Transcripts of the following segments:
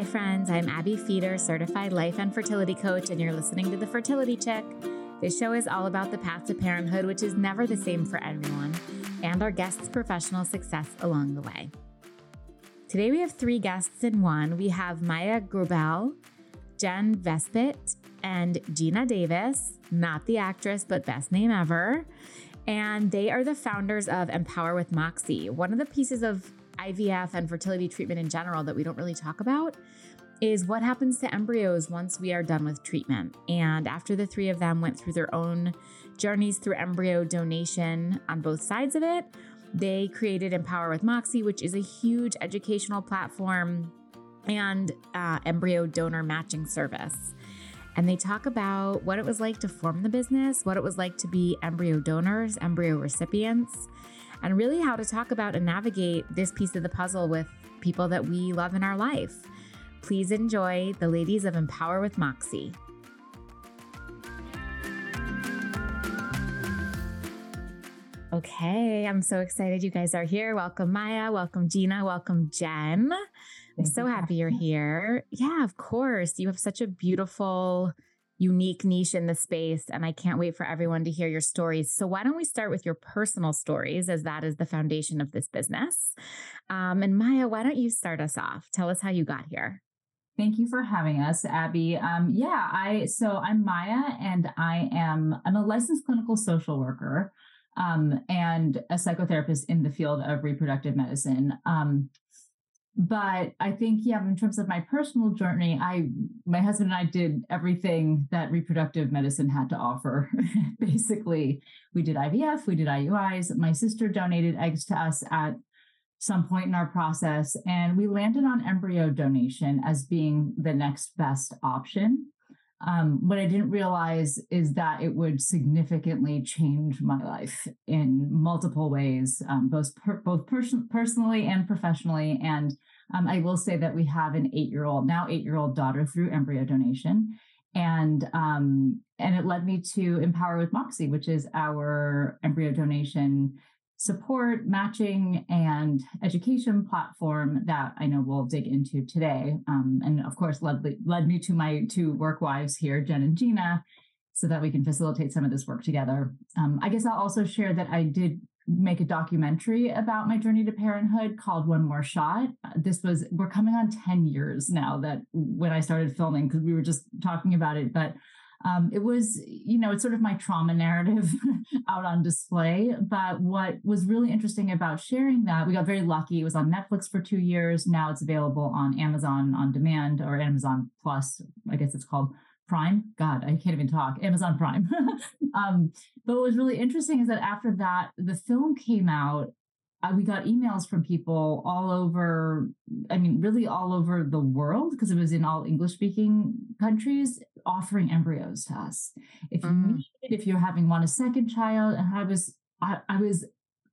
Hi, friends. I'm Abbe Feder, certified life and fertility coach, and you're listening to The Fertility Chick. This show is all about the path to parenthood, which is never the same for everyone, and our guests' professional success along the way. Today, we have three guests in one. We have Maya Grobel, Jen Vesbit, and Gina Davis, not the actress, but best name ever. And they are the founders of Empower with Moxi. One of the pieces of IVF and fertility treatment in general that we don't really talk about is what happens to embryos once we are done with treatment. And after the three of them went through their own journeys through embryo donation on both sides of it, they created Empower with Moxi, which is a huge educational platform and uh, embryo donor matching service. And they talk about what it was like to form the business, what it was like to be embryo donors, embryo recipients, and really how to talk about and navigate this piece of the puzzle with people that we love in our life. Please enjoy the ladies of Empower with Moxi. Okay, I'm so excited you guys are here. Welcome, Maya. Welcome, Gina. Welcome, Jen. I'm so happy you're here. Yeah, of course. You have such a beautiful, unique niche in the space, and I can't wait for everyone to hear your stories. So, why don't we start with your personal stories, as that is the foundation of this business? Um, and Maya, why don't you start us off? Tell us how you got here. Thank you for having us, Abbe. Um, yeah, I so I'm Maya, and I am I'm a licensed clinical social worker um, and a psychotherapist in the field of reproductive medicine. Um, but I think, yeah, in terms of my personal journey, I, my husband and I did everything that reproductive medicine had to offer. Basically, we did IVF, we did IUIs. My sister donated eggs to us at some point in our process, and we landed on embryo donation as being the next best option. Um, what I didn't realize is that it would significantly change my life in multiple ways, um, both per- both pers- personally and professionally. And um, I will say that we have an eight year old now eight year old daughter through embryo donation, and um, and it led me to Empower with Moxi, which is our embryo donation support, matching, and education platform that I know we'll dig into today. Um, and of course, led, led me to my two work wives here, Jen and Gina, so that we can facilitate some of this work together. Um, I guess I'll also share that I did make a documentary about my journey to parenthood called One More Shot. This was, we're coming on 10 years now that when I started filming, because we were just talking about it, but um, it was, you know, it's sort of my trauma narrative out on display. But what was really interesting about sharing that, we got very lucky. It was on Netflix for two years. Now it's available on Amazon on demand or Amazon Plus, I guess it's called Prime. God, I can't even talk. Amazon Prime. um, but what was really interesting is that after that, the film came out uh, we got emails from people all over i mean really all over the world because it was in all english speaking countries offering embryos to us if you mm. need, if you're having one a second child and i was I, I was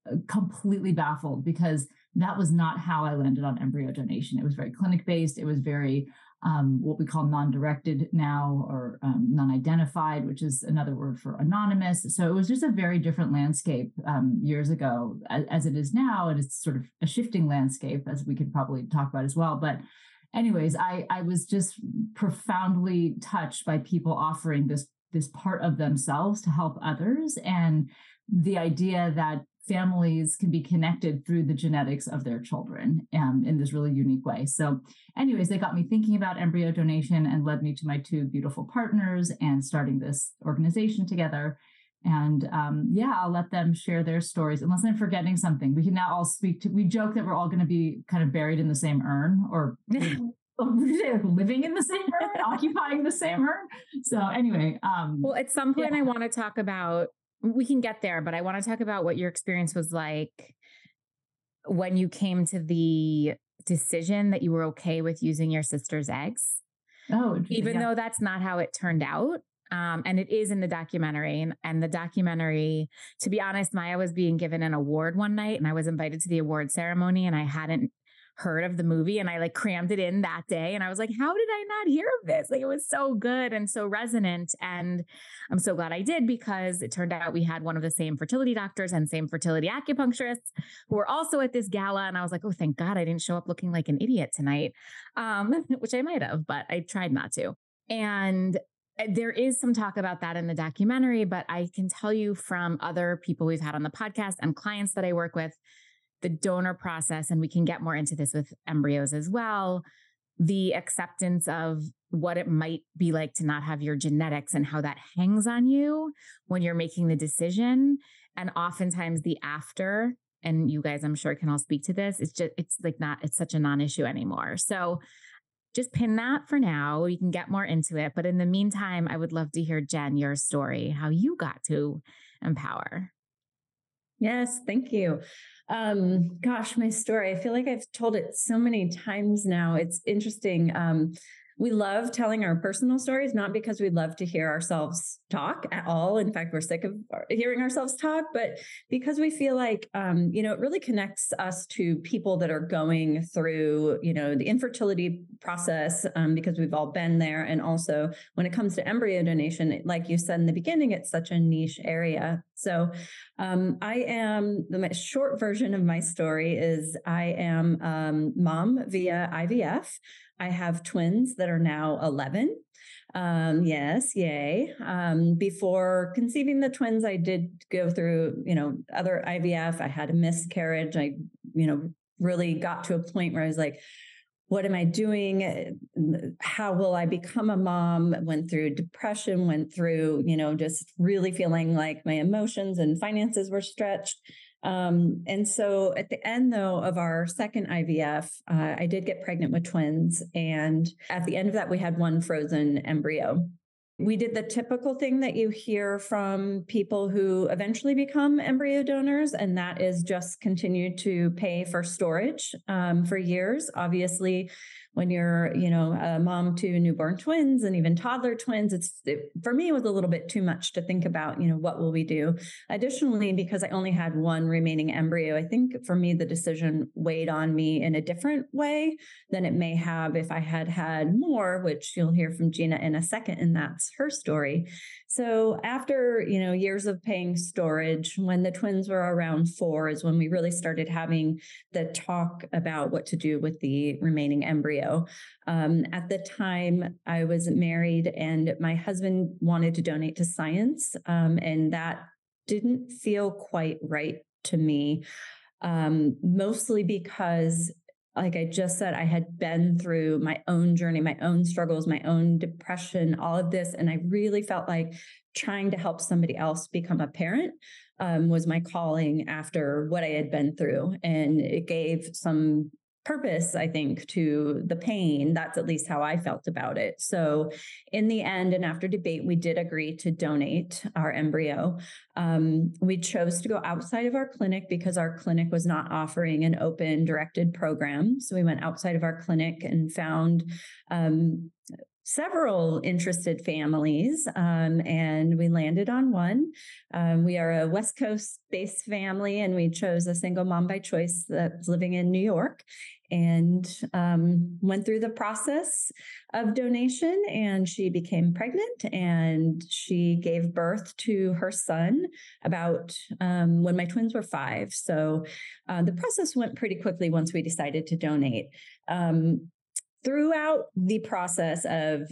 uh, completely baffled because that was not how i landed on embryo donation it was very clinic based it was very um, what we call non-directed now or um, non-identified, which is another word for anonymous. So it was just a very different landscape um, years ago as, as, it is now, and it's sort of a shifting landscape, as we could probably talk about as well. But anyways, I I was just profoundly touched by people offering this this part of themselves to help others and the idea that families can be connected through the genetics of their children um, in this really unique way. So, anyways, they got me thinking about embryo donation and led me to my two beautiful partners and starting this organization together. And um, yeah, I'll let them share their stories. Unless I'm forgetting something, we can now all speak to. We joke that we're all going to be kind of buried in the same urn, or living in the same urn, occupying the same urn. So anyway, um, well, at some point, yeah. I want to talk about we can get there, but I want to talk about what your experience was like when you came to the decision that you were okay with using your sister's eggs. Oh, even yeah. though that's not how it turned out. Um, and it is in the documentary. And, and the documentary, to be honest, Maya was being given an award one night and I was invited to the award ceremony and I hadn't heard of the movie and I like crammed it in that day. And I was like, how did I not hear of this? Like it was so good and so resonant. And I'm so glad I did because it turned out we had one of the same fertility doctors and same fertility acupuncturists who were also at this gala. And I was like, oh, thank God I didn't show up looking like an idiot tonight, um, which I might have, but I tried not to. And eh, there is some talk about that in the documentary, but I can tell you from other people we've had on the podcast and clients that I work with the donor process, and we can get more into this with embryos as well, the acceptance of what it might be like to not have your genetics and how that hangs on you when you're making the decision. And oftentimes the after, and you guys, I'm sure can all speak to this, it's just, it's like not, it's such a non issue anymore. So just pin that for now. We can get more into it. But in the meantime, I would love to hear, Jen, your story, how you got to empower. Yes, thank you. Um, gosh, my story. I feel like I've told it so many times now. It's interesting. Um, we love telling our personal stories, not because we love to hear ourselves talk at all. In fact, we're sick of hearing ourselves talk, but because we feel like, um, you know, it really connects us to people that are going through, you know, the infertility process, um, because we've all been there. And also when it comes to embryo donation, like you said in the beginning, it's such a niche area. So um, I am the short version of my story is I am um, mom via IVF. I have twins that are now 11. Um, yes, yay. Um, before conceiving the twins, I did go through, you know, other IVF. I had a miscarriage. I, you know, really got to a point where I was like, what am I doing? How will I become a mom? Went through depression, went through, you know, just really feeling like my emotions and finances were stretched. Um, and so at the end, though, of our second IVF, uh, I did get pregnant with twins. And at the end of that, we had one frozen embryo. We did the typical thing that you hear from people who eventually become embryo donors, and that is just continue to pay for storage um, for years. Obviously, when you're, you know, a mom to newborn twins and even toddler twins, it's it, for me it was a little bit too much to think about, you know, what will we do? Additionally, because I only had one remaining embryo, I think for me the decision weighed on me in a different way than it may have if I had had more, which you'll hear from Gina in a second, and that's her story. So after, you know, years of paying storage, when the twins were around 4 is when we really started having the talk about what to do with the remaining embryo. Um, at the time, I was married and my husband wanted to donate to science, um, and that didn't feel quite right to me. Um, mostly because like I just said, I had been through my own journey, my own struggles, my own depression, all of this. And I really felt like trying to help somebody else become a parent um, was my calling after what I had been through. And it gave some purpose, I think, to the pain. That's at least how I felt about it. So, in the end, and after debate, we did agree to donate our embryo. Um, we chose to go outside of our clinic because our clinic was not offering an open directed program. So, we went outside of our clinic and found um, several interested families, um, and we landed on one. Um, we are a West Coast based family, and we chose a single mom by choice that's living in New York and um, went through the process of donation and she became pregnant and she gave birth to her son about um, when my twins were five. So uh, the process went pretty quickly once we decided to donate. Um, throughout the process of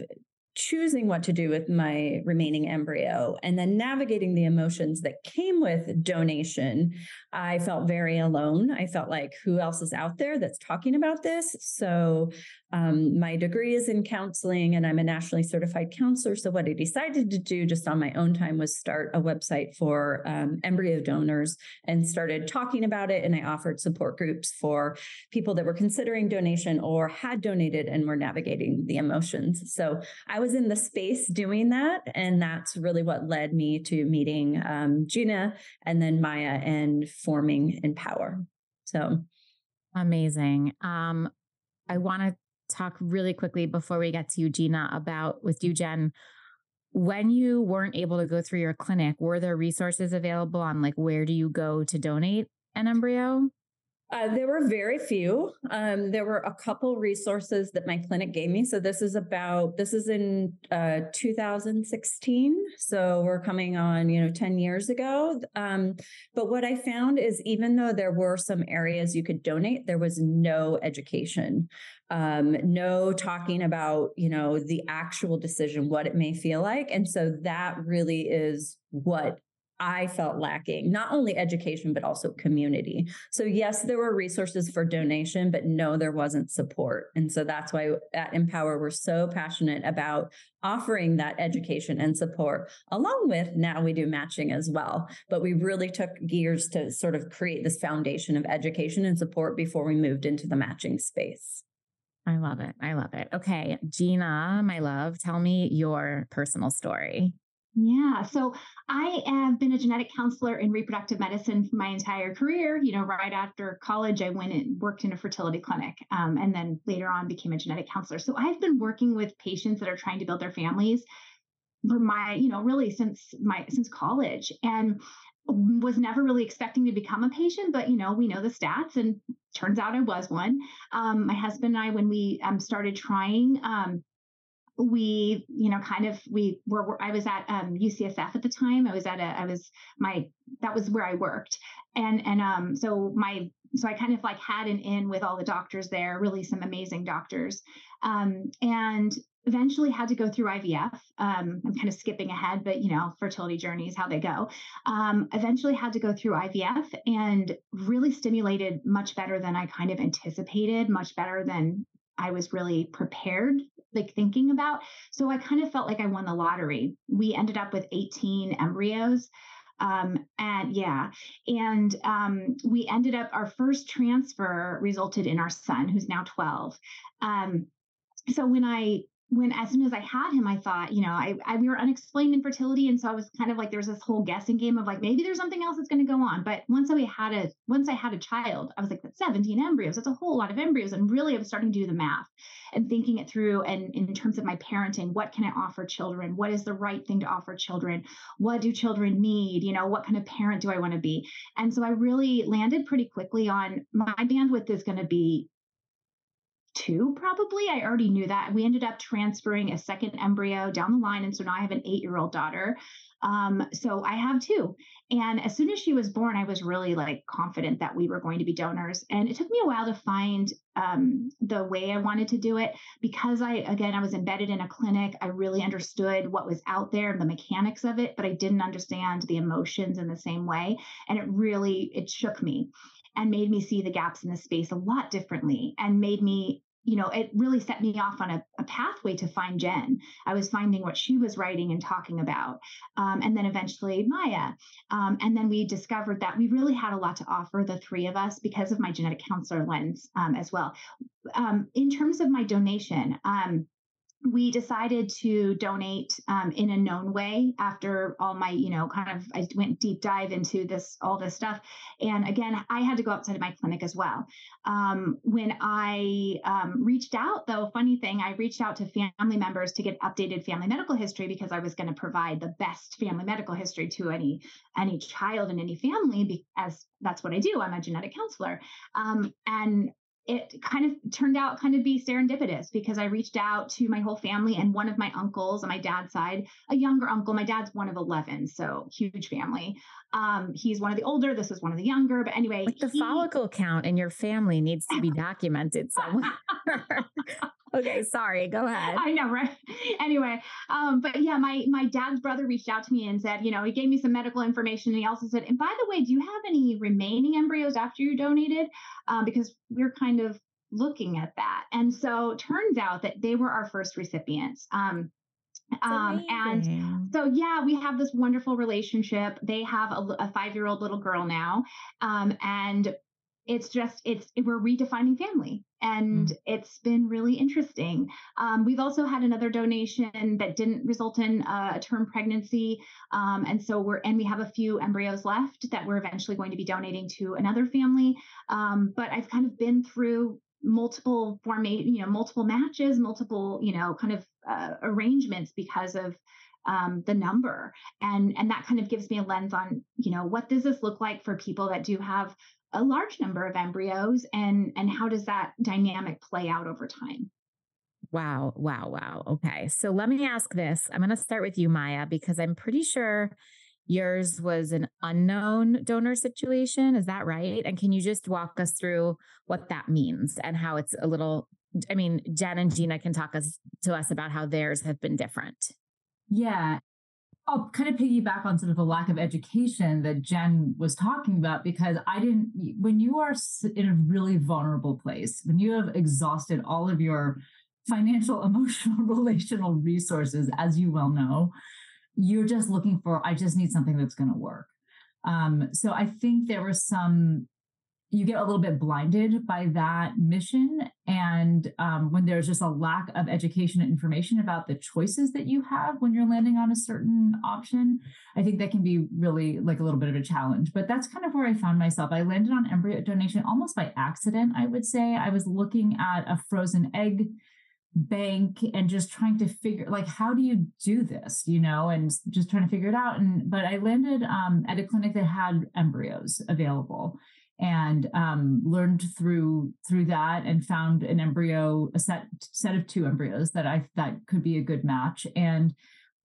choosing what to do with my remaining embryo and then navigating the emotions that came with donation, I felt very alone. I felt like who else is out there that's talking about this? So um, my degree is in counseling and I'm a nationally certified counselor. So, what I decided to do just on my own time was start a website for um, embryo donors and started talking about it. And I offered support groups for people that were considering donation or had donated and were navigating the emotions. So, I was in the space doing that. And that's really what led me to meeting um, Gina and then Maya and forming Empower. So, amazing. Um, I want to talk really quickly before we get to you, Gina, about with you, Jen. When you weren't able to go through your clinic, were there resources available on like where do you go to donate an embryo? Uh, there were very few. Um, there were a couple resources that my clinic gave me. So this is about this is in uh, 2016. So we're coming on, you know, 10 years ago. Um, but what I found is even though there were some areas you could donate, there was no education, um, no talking about, you know, the actual decision, what it may feel like. And so that really is what I felt lacking, not only education, but also community. So, yes, there were resources for donation, but no, there wasn't support. And so that's why at Empower, we're so passionate about offering that education and support, along with now we do matching as well. But we really took gears to sort of create this foundation of education and support before we moved into the matching space. I love it. I love it. Okay, Gina, my love, tell me your personal story. Yeah. So I have been a genetic counselor in reproductive medicine for my entire career. You know, right after college, I went and worked in a fertility clinic um, and then later on became a genetic counselor. So I've been working with patients that are trying to build their families for my, you know, really since my since college. And was never really expecting to become a patient, but you know, we know the stats, and turns out I was one. Um, my husband and I, when we um, started trying, um, we you know kind of we were i was at um, ucsf at the time. I was at a i was my that was where i worked. And and um so my so i kind of like had an in with all the doctors there really some amazing doctors. Um and eventually had to go through ivf um i'm kind of skipping ahead but you know fertility journeys how they go. Um eventually had to go through ivf and really stimulated much better than i kind of anticipated much better than I was really prepared like thinking about. So I kind of felt like I won the lottery. We ended up with 18 embryos. Um, and yeah, and um, we ended up, our first transfer resulted in our son, who's now 12. Um, so when I when as soon as I had him, I thought, you know, I, I, we were unexplained infertility, and so I was kind of like there was this whole guessing game of like maybe there's something else that's going to go on. But once I had a once I had a child, I was like that's 17 embryos. That's a whole lot of embryos, and really I was starting to do the math and thinking it through. And in terms of my parenting, what can I offer children? What is the right thing to offer children? What do children need? You know, what kind of parent do I want to be? And so I really landed pretty quickly on my bandwidth is going to be two, probably. I already knew that. We ended up transferring a second embryo down the line. And so now I have an eight year old daughter. Um, so I have two. And as soon as she was born, I was really like confident that we were going to be donors. And it took me a while to find um, the way I wanted to do it because I, again, I was embedded in a clinic. I really understood what was out there, and the mechanics of it, but I didn't understand the emotions in the same way. And it really, it shook me and made me see the gaps in the space a lot differently and made me you know, it really set me off on a, a, pathway to find Jen. I was finding what she was writing and talking about. Um, and then eventually Maya. Um, and then we discovered that we really had a lot to offer, the three of us, because of my genetic counselor lens um, as well. Um, in terms of my donation, um, we decided to donate um, in a known way after all my you know kind of i went deep dive into this all this stuff. And again i had to go outside of my clinic as well. Um, when i um, reached out though funny thing i reached out to family members to get updated family medical history because i was going to provide the best family medical history to any any child in any family as that's what i do. I'm a genetic counselor. Um, and it kind of turned out kind of be serendipitous because I reached out to my whole family and one of my uncles on my dad's side, a younger uncle. My dad's one of 11, so huge family. Um, he's one of the older. This is one of the younger. But anyway, like the he, follicle count in your family needs to be documented somewhere. okay, sorry. Go ahead. I know, right? Anyway, um, but yeah, my my dad's brother reached out to me and said, you know, he gave me some medical information, and he also said, and by the way, do you have any remaining embryos after you donated? Um, because we're kind of looking at that, and so turns out that they were our first recipients. Um, um, and so, yeah, we have this wonderful relationship. They have a, a five year old little girl now. Um, and it's just it's we're redefining family and mm. it's been really interesting um, we've also had another donation that didn't result in uh, a term pregnancy um, and so we're and we have a few embryos left that we're eventually going to be donating to another family um, but i've kind of been through multiple formate, you know, multiple matches, multiple, you know, kind of uh, arrangements because of um, the number, and and that kind of gives me a lens on, you know, what does this look like for people that do have a large number of embryos, and and how does that dynamic play out over time? Wow, wow, wow. Okay. So let me ask this. I'm going to start with you, Maya, because I'm pretty sure yours was an unknown donor situation. Is that right? And can you just walk us through what that means and how it's a little, I mean, Jen and Gina can talk us to us about how theirs have been different. Yeah. I'll kind of piggyback on sort of the lack of education that Jen was talking about because I didn't, when you are in a really vulnerable place, when you have exhausted all of your financial, emotional, relational resources, as you well know, you're just looking for, I just need something that's going to work. Um, so I think there was some, you get a little bit blinded by that mission. And um, when there's just a lack of education and information about the choices that you have when you're landing on a certain option, I think that can be really like a little bit of a challenge. But that's kind of where I found myself. I landed on embryo donation almost by accident, I would say. I was looking at a frozen egg bank and just trying to figure like how do you do this you know and just trying to figure it out and but i landed um, at a clinic that had embryos available and um, learned through through that and found an embryo a set set of two embryos that i that could be a good match and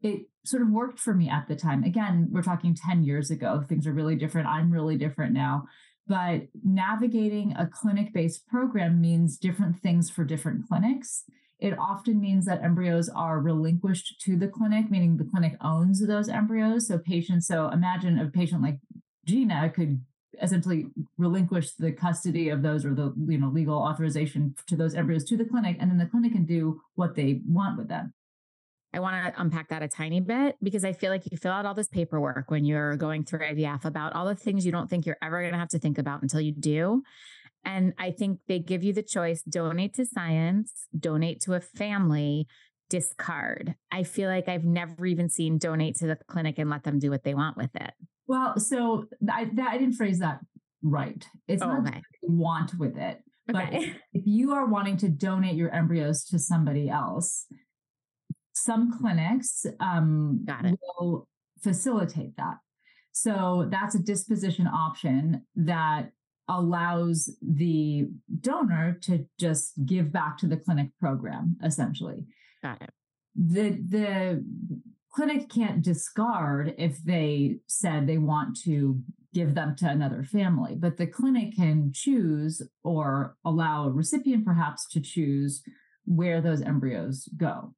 it sort of worked for me at the time. Again we're talking 10 years ago things are really different i'm really different now but navigating a clinic based program means different things for different clinics it often means that embryos are relinquished to the clinic, meaning the clinic owns those embryos. So patients, so imagine a patient like Gina could essentially relinquish the custody of those or the you know legal authorization to those embryos to the clinic and then the clinic can do what they want with them I want to unpack that a tiny bit because I feel like you fill out all this paperwork when you're going through IVF about all the things you don't think you're ever going to have to think about until you do. And I think they give you the choice donate to science, donate to a family, discard. I feel like I've never even seen donate to the clinic and let them do what they want with it. Well, so I, that, I didn't phrase that right. It's oh, not okay. want with it. Okay. But if you are wanting to donate your embryos to somebody else, some clinics um, will facilitate that. So that's a disposition option that allows the donor to just give back to the clinic program essentially. Got it. The the clinic can't discard if they said they want to give them to another family but the clinic can choose or allow a recipient perhaps to choose where those embryos go.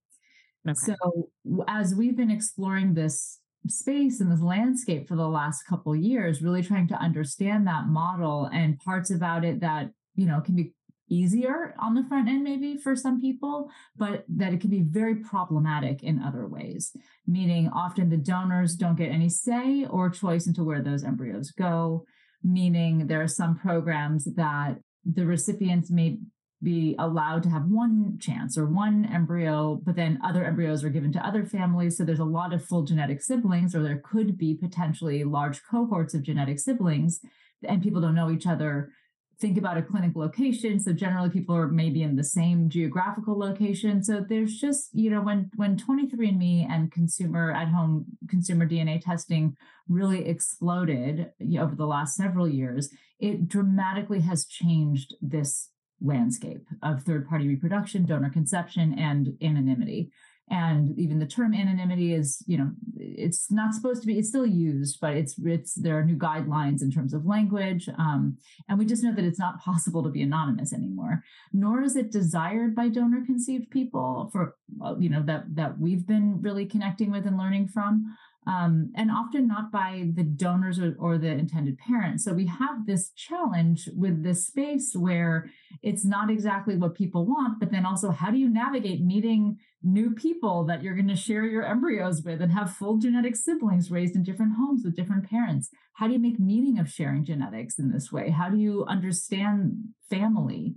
Okay. so as we've been exploring this space and this landscape for the last couple years really trying to understand that model and parts about it that you know can be easier on the front end maybe for some people but that it can be very problematic in other ways. Meaning often the donors don't get any say or choice into where those embryos go. Meaning there are some programs that the recipients may be allowed to have one chance or one embryo, but then other embryos are given to other families. So there's a lot of full genetic siblings, or there could be potentially large cohorts of genetic siblings, and people don't know each other. Think about a clinic location. So generally people are maybe in the same geographical location. So there's just, you know, when when 23andMe and consumer at home consumer DNA testing really exploded over the last several years, it dramatically has changed this landscape of third party reproduction, donor conception, and anonymity. And even the term anonymity is, you know, it's not supposed to be. It's still used, but it's it's there are new guidelines in terms of language, um, and we just know that it's not possible to be anonymous anymore. Nor is it desired by donor conceived people for, you know, that that we've been really connecting with and learning from um, and often not by the donors or, or, the intended parents. So we have this challenge with this space where it's not exactly what people want, but then also how do you navigate meeting new people that you're going to share your embryos with and have full genetic siblings raised in different homes with different parents? How do you make meaning of sharing genetics in this way? How do you understand family?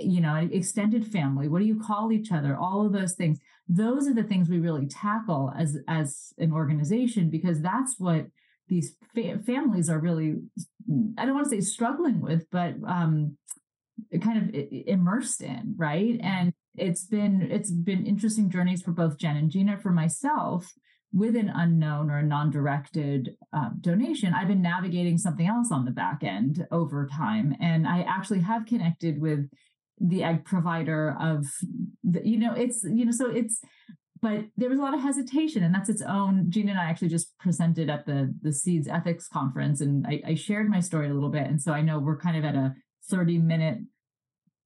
you know extended family what do you call each other all of those things those are the things we really tackle as as an organization because that's what these fa- families are really i don't want to say struggling with but um kind of immersed in right? And it's been it's been interesting journeys for both jen and gina. For myself with an unknown or a non-directed um, donation i've been navigating something else on the back end over time. And i actually have connected with the egg provider of the, you know it's you know so it's but there was a lot of hesitation and that's its own gina and i actually just presented at the the seeds ethics conference and I, I shared my story a little bit and so i know we're kind of at a 30 minute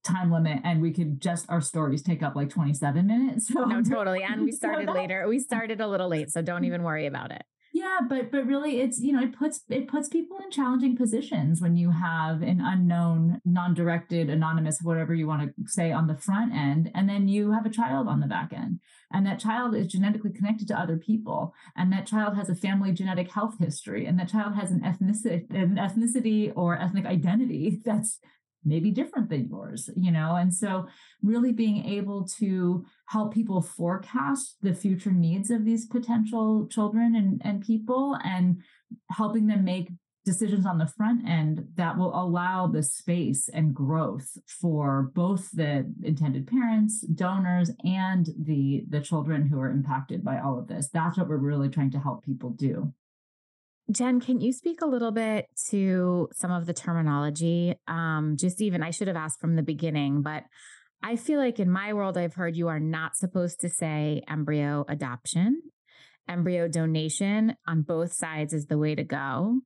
time limit and we could just our stories take up like 27 minutes so no totally and we started later we started a little late so don't even worry about it yeah but but really it's you know it puts it puts people in challenging positions when you have an unknown non-directed anonymous whatever you want to say on the front end and then you have a child on the back end. And that child is genetically connected to other people and that child has a family genetic health history and that child has an ethnicity an ethnicity or ethnic identity that's maybe different than yours, you know? And so, really being able to help people forecast the future needs of these potential children and, and people and helping them make decisions on the front end that will allow the space and growth for both the intended parents donors and the the children who are impacted by all of this that's what we're really trying to help people do Jen, can you speak a little bit to some of the terminology? Um, just even, I should have asked from the beginning, but I feel like in my world, I've heard you are not supposed to say embryo adoption. Embryo donation on both sides is the way to go.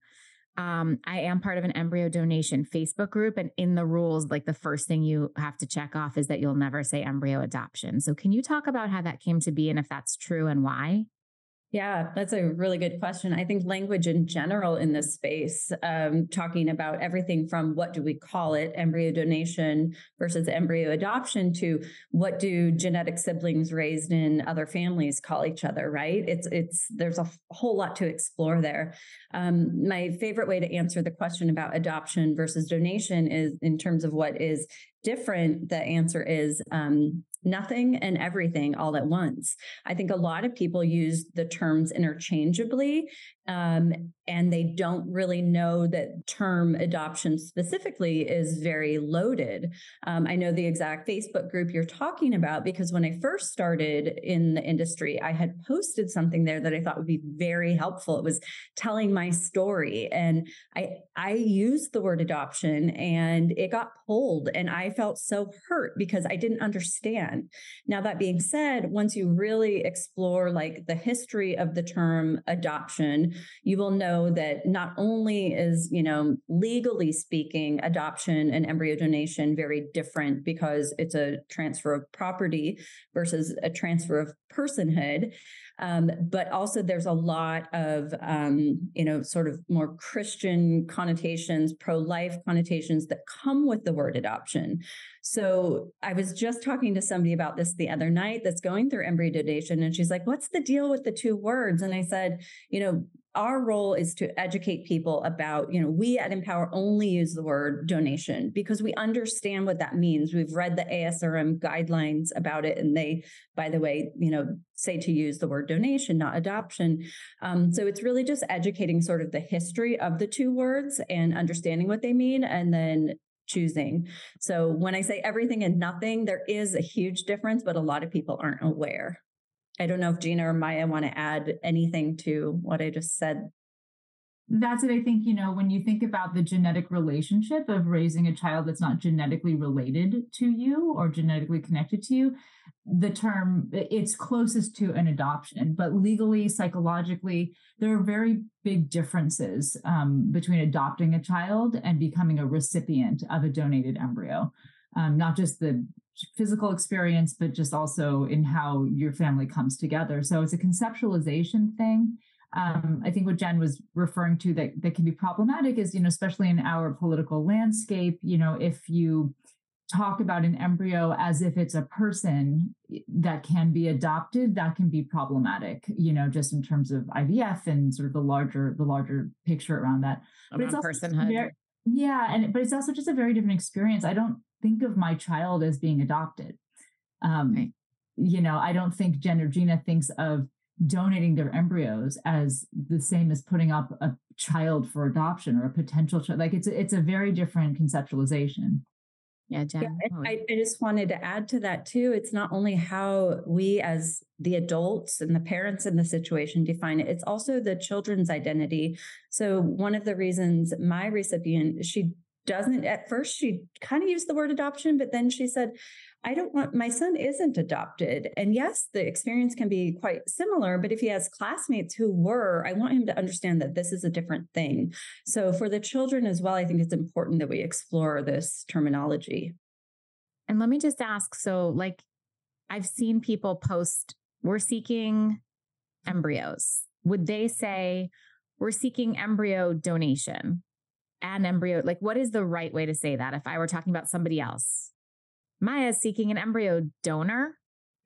Um, I am part of an embryo donation Facebook group, and in the rules, like the first thing you have to check off is that you'll never say embryo adoption. So, can you talk about how that came to be and if that's true and why? Yeah, that's a really good question. I think language in general in this space, um, talking about everything from what do we call it, embryo donation versus embryo adoption, to what do genetic siblings raised in other families call each other, right? It's it's there's a whole lot to explore there. Um, my favorite way to answer the question about adoption versus donation is in terms of what is different. The answer is um, nothing and everything all at once. I think a lot of people use the terms interchangeably um, and they don't really know that term adoption specifically is very loaded. Um, I know the exact Facebook group you're talking about because when I first started in the industry, I had posted something there that I thought would be very helpful. It was telling my story, and I I used the word adoption, and it got pulled, and I felt so hurt because I didn't understand. Now that being said, once you really explore like the history of the term adoption you will know that not only is, you know, legally speaking, adoption and embryo donation very different because it's a transfer of property versus a transfer of personhood. Um, but also there's a lot of um, you know sort of more christian connotations pro-life connotations that come with the word adoption so i was just talking to somebody about this the other night that's going through embryo donation and she's like what's the deal with the two words and i said you know our role is to educate people about, you know, we at Empower only use the word donation because we understand what that means. We've read the ASRM guidelines about it, and they, by the way, you know, say to use the word donation, not adoption. Um, so it's really just educating sort of the history of the two words and understanding what they mean, and then choosing. So when I say everything and nothing, there is a huge difference, but a lot of people aren't aware. I don't know if Gina or Maya want to add anything to what I just said. That's it. I think, you know, when you think about the genetic relationship of raising a child that's not genetically related to you or genetically connected to you, the term it's closest to an adoption, but legally, psychologically, there are very big differences um, between adopting a child and becoming a recipient of a donated embryo. Um, not just the physical experience, but just also in how your family comes together. So it's a conceptualization thing. Um, I think what Jen was referring to that that can be problematic is, you know, especially in our political landscape, you know, if you talk about an embryo as if it's a person that can be adopted, that can be problematic, you know, just in terms of IVF and sort of the larger the larger picture around that. But it's also personhood. Very, yeah, and but it's also just a very different experience. I don't think of my child as being adopted. Um, right. You know, I don't think Jen or Gina thinks of donating their embryos as the same as putting up a child for adoption or a potential child. Like it's a, it's a very different conceptualization. Yeah, Jen. Yeah, I, I just wanted to add to that too. It's not only how we as the adults and the parents in the situation define it, it's also the children's identity. So one of the reasons my recipient, she doesn't at first she kind of used the word adoption, but then she said, I don't want my son isn't adopted. And yes, the experience can be quite similar, but if he has classmates who were, I want him to understand that this is a different thing. So for the children as well, I think it's important that we explore this terminology. And let me just ask so, like, I've seen people post, we're seeking embryos. Would they say, we're seeking embryo donation? An embryo, like, what is the right way to say that if I were talking about somebody else? Maya is seeking an embryo donor,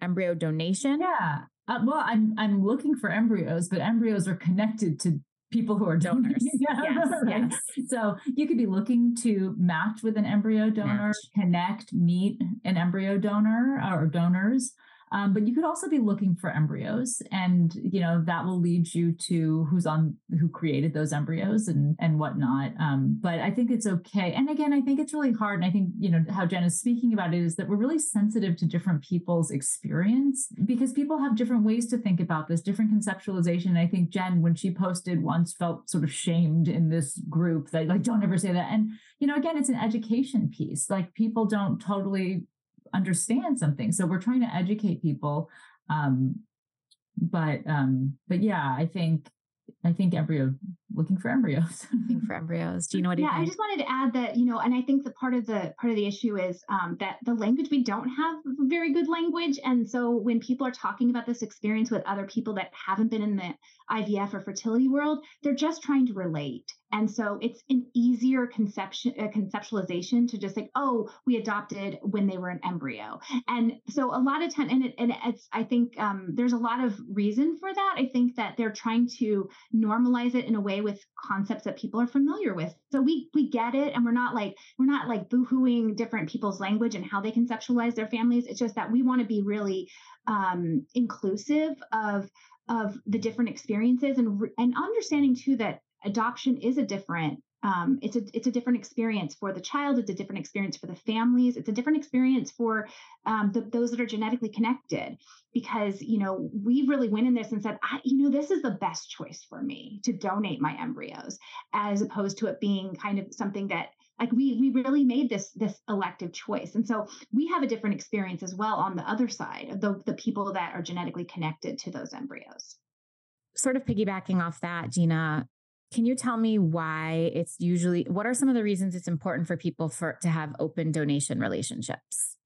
embryo donation. Yeah. Uh, well, I'm I'm looking for embryos, but embryos are connected to people who are donors. yeah, yes, right? yes. So you could be looking to match with an embryo donor, match. connect, meet an embryo donor or donors. Um, but you could also be looking for embryos, and you know that will lead you to who's on who created those embryos and and whatnot. Um, but I think it's okay. And again, I think it's really hard. And I think you know how Jen is speaking about it is that we're really sensitive to different people's experience because people have different ways to think about this, different conceptualization. And I think Jen, when she posted once, felt sort of shamed in this group that like don't ever say that. And you know, again, it's an education piece. Like people don't totally understand something. So we're trying to educate people. Um, but um, but yeah, I think I think embryo looking for embryos. looking for embryos. Do you know what? Yeah, I just wanted to add that you know, and I think the part of the part of the issue is um, that the language we don't have very good language, and so when people are talking about this experience with other people that haven't been in the IVF or fertility world, they're just trying to relate. And so it's an easier conception uh, conceptualization to just like, oh, we adopted when they were an embryo. And so a lot of time, and, it, and it's, I think um, there's a lot of reason for that. I think that they're trying to normalize it in a way with concepts that people are familiar with. So we we get it, and we're not like we're not like boohooing different people's language and how they conceptualize their families. It's just that we want to be really um, inclusive of of the different experiences and and understanding too that adoption is a different um, it's a it's a different experience for the child it's a different experience for the families it's a different experience for um, the, those that are genetically connected. Because you know we really went in this and said you know this is the best choice for me to donate my embryos as opposed to it being kind of something that like we we really made this this elective choice. And so we have a different experience as well on the other side of the, the people that are genetically connected to those embryos. Sort of piggybacking off that gina can you tell me why it's usually what are some of the reasons it's important for people for to have open donation relationships?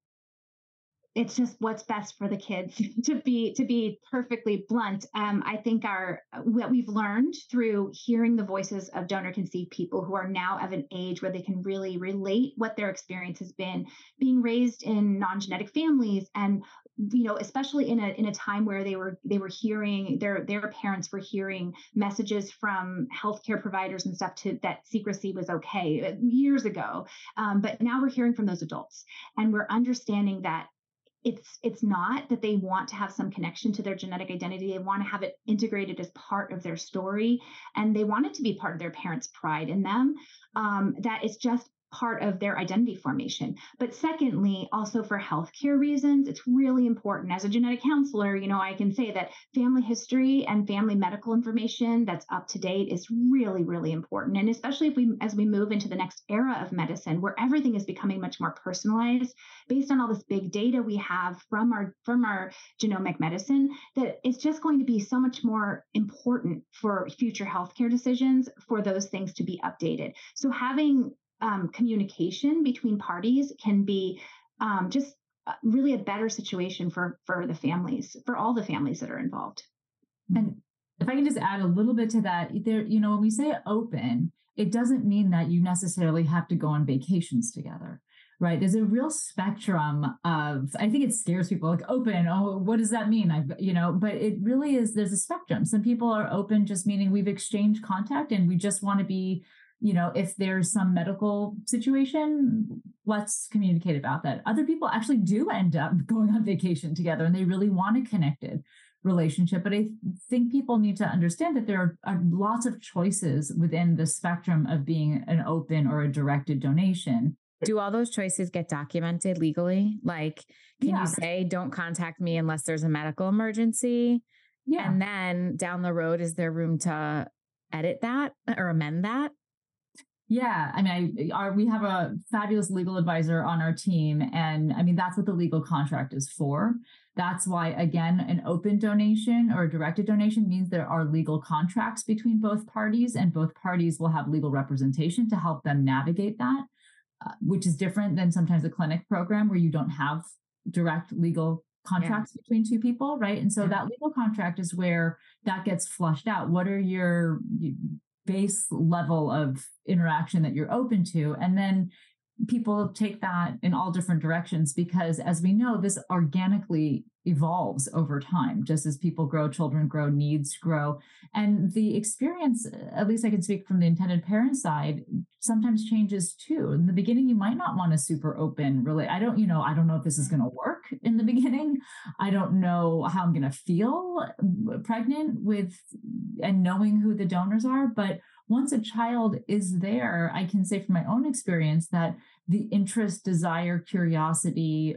It's just what's best for the kids to be to be perfectly blunt. Um, I think our what we've learned through hearing the voices of donor conceived people who are now of an age where they can really relate what their experience has been, being raised in non-genetic families and you know especially in a in a time where they were they were hearing their their parents were hearing messages from healthcare providers and stuff to that secrecy was okay uh, years ago. Um, but now we're hearing from those adults and we're understanding that it's it's not that they want to have some connection to their genetic identity. They want to have it integrated as part of their story and they want it to be part of their parents pride in them. Um, that it's just part of their identity formation. But secondly, also for healthcare reasons, it's really important. As a genetic counselor, you know, I can say that family history and family medical information that's up to date is really, really important. And especially if we, as we move into the next era of medicine, where everything is becoming much more personalized based on all this big data we have from our from our genomic medicine, that it's just going to be so much more important for future healthcare decisions for those things to be updated. So having um, communication between parties can be um, just uh, really a better situation for for the families for all the families that are involved. And if i can just add a little bit to that there you know when we say open it doesn't mean that you necessarily have to go on vacations together right? There's a real spectrum of i think it scares people like open oh what does that mean? I you know but it really is there's a spectrum. Some people are open just meaning we've exchanged contact and we just want to be you know, if there's some medical situation, let's communicate about that. Other people actually do end up going on vacation together and they really want a connected relationship. But I think people need to understand that there are, lots of choices within the spectrum of being an open or a directed donation. do all those choices get documented legally? Like, can Yeah. you say, don't contact me unless there's a medical emergency? Yeah. And then down the road, is there room to edit that or amend that? Yeah, I mean, I, our, we have a fabulous legal advisor on our team, and I mean that's what the legal contract is for. That's why, again, an open donation or a directed donation means there are legal contracts between both parties, and both parties will have legal representation to help them navigate that, uh, which is different than sometimes a clinic program where you don't have direct legal contracts between two people, right? And so Yeah. that legal contract is where that gets flushed out. What are your you- base level of interaction that you're open to? And then people take that in all different directions because as we know this organically evolves over time just as people grow children grow needs grow. And the experience at least i can speak from the intended parent side sometimes changes too. In the beginning you might not want a super open really i don't you know i don't know if this is going to mm-hmm. work in the beginning. I don't know how i'm going to feel mm, pregnant with and knowing who the donors are but once a child is there, I can say from my own experience that the interest, desire, curiosity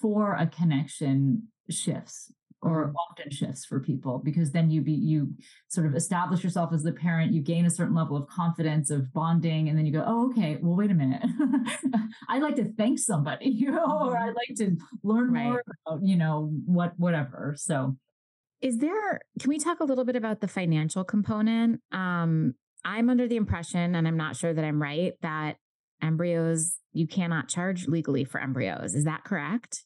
for a connection shifts or often shifts for people because then you be you sort of establish yourself as the parent you gain a certain level of confidence of bonding and then you go oh okay well wait a minute i'd like to thank somebody you know or i'd like to learn Right. more about you know what whatever so Is there, can we talk a little bit about the financial component? Um, I'm under the impression, and I'm not sure that I'm right, that embryos, you cannot charge legally for embryos. Is that correct?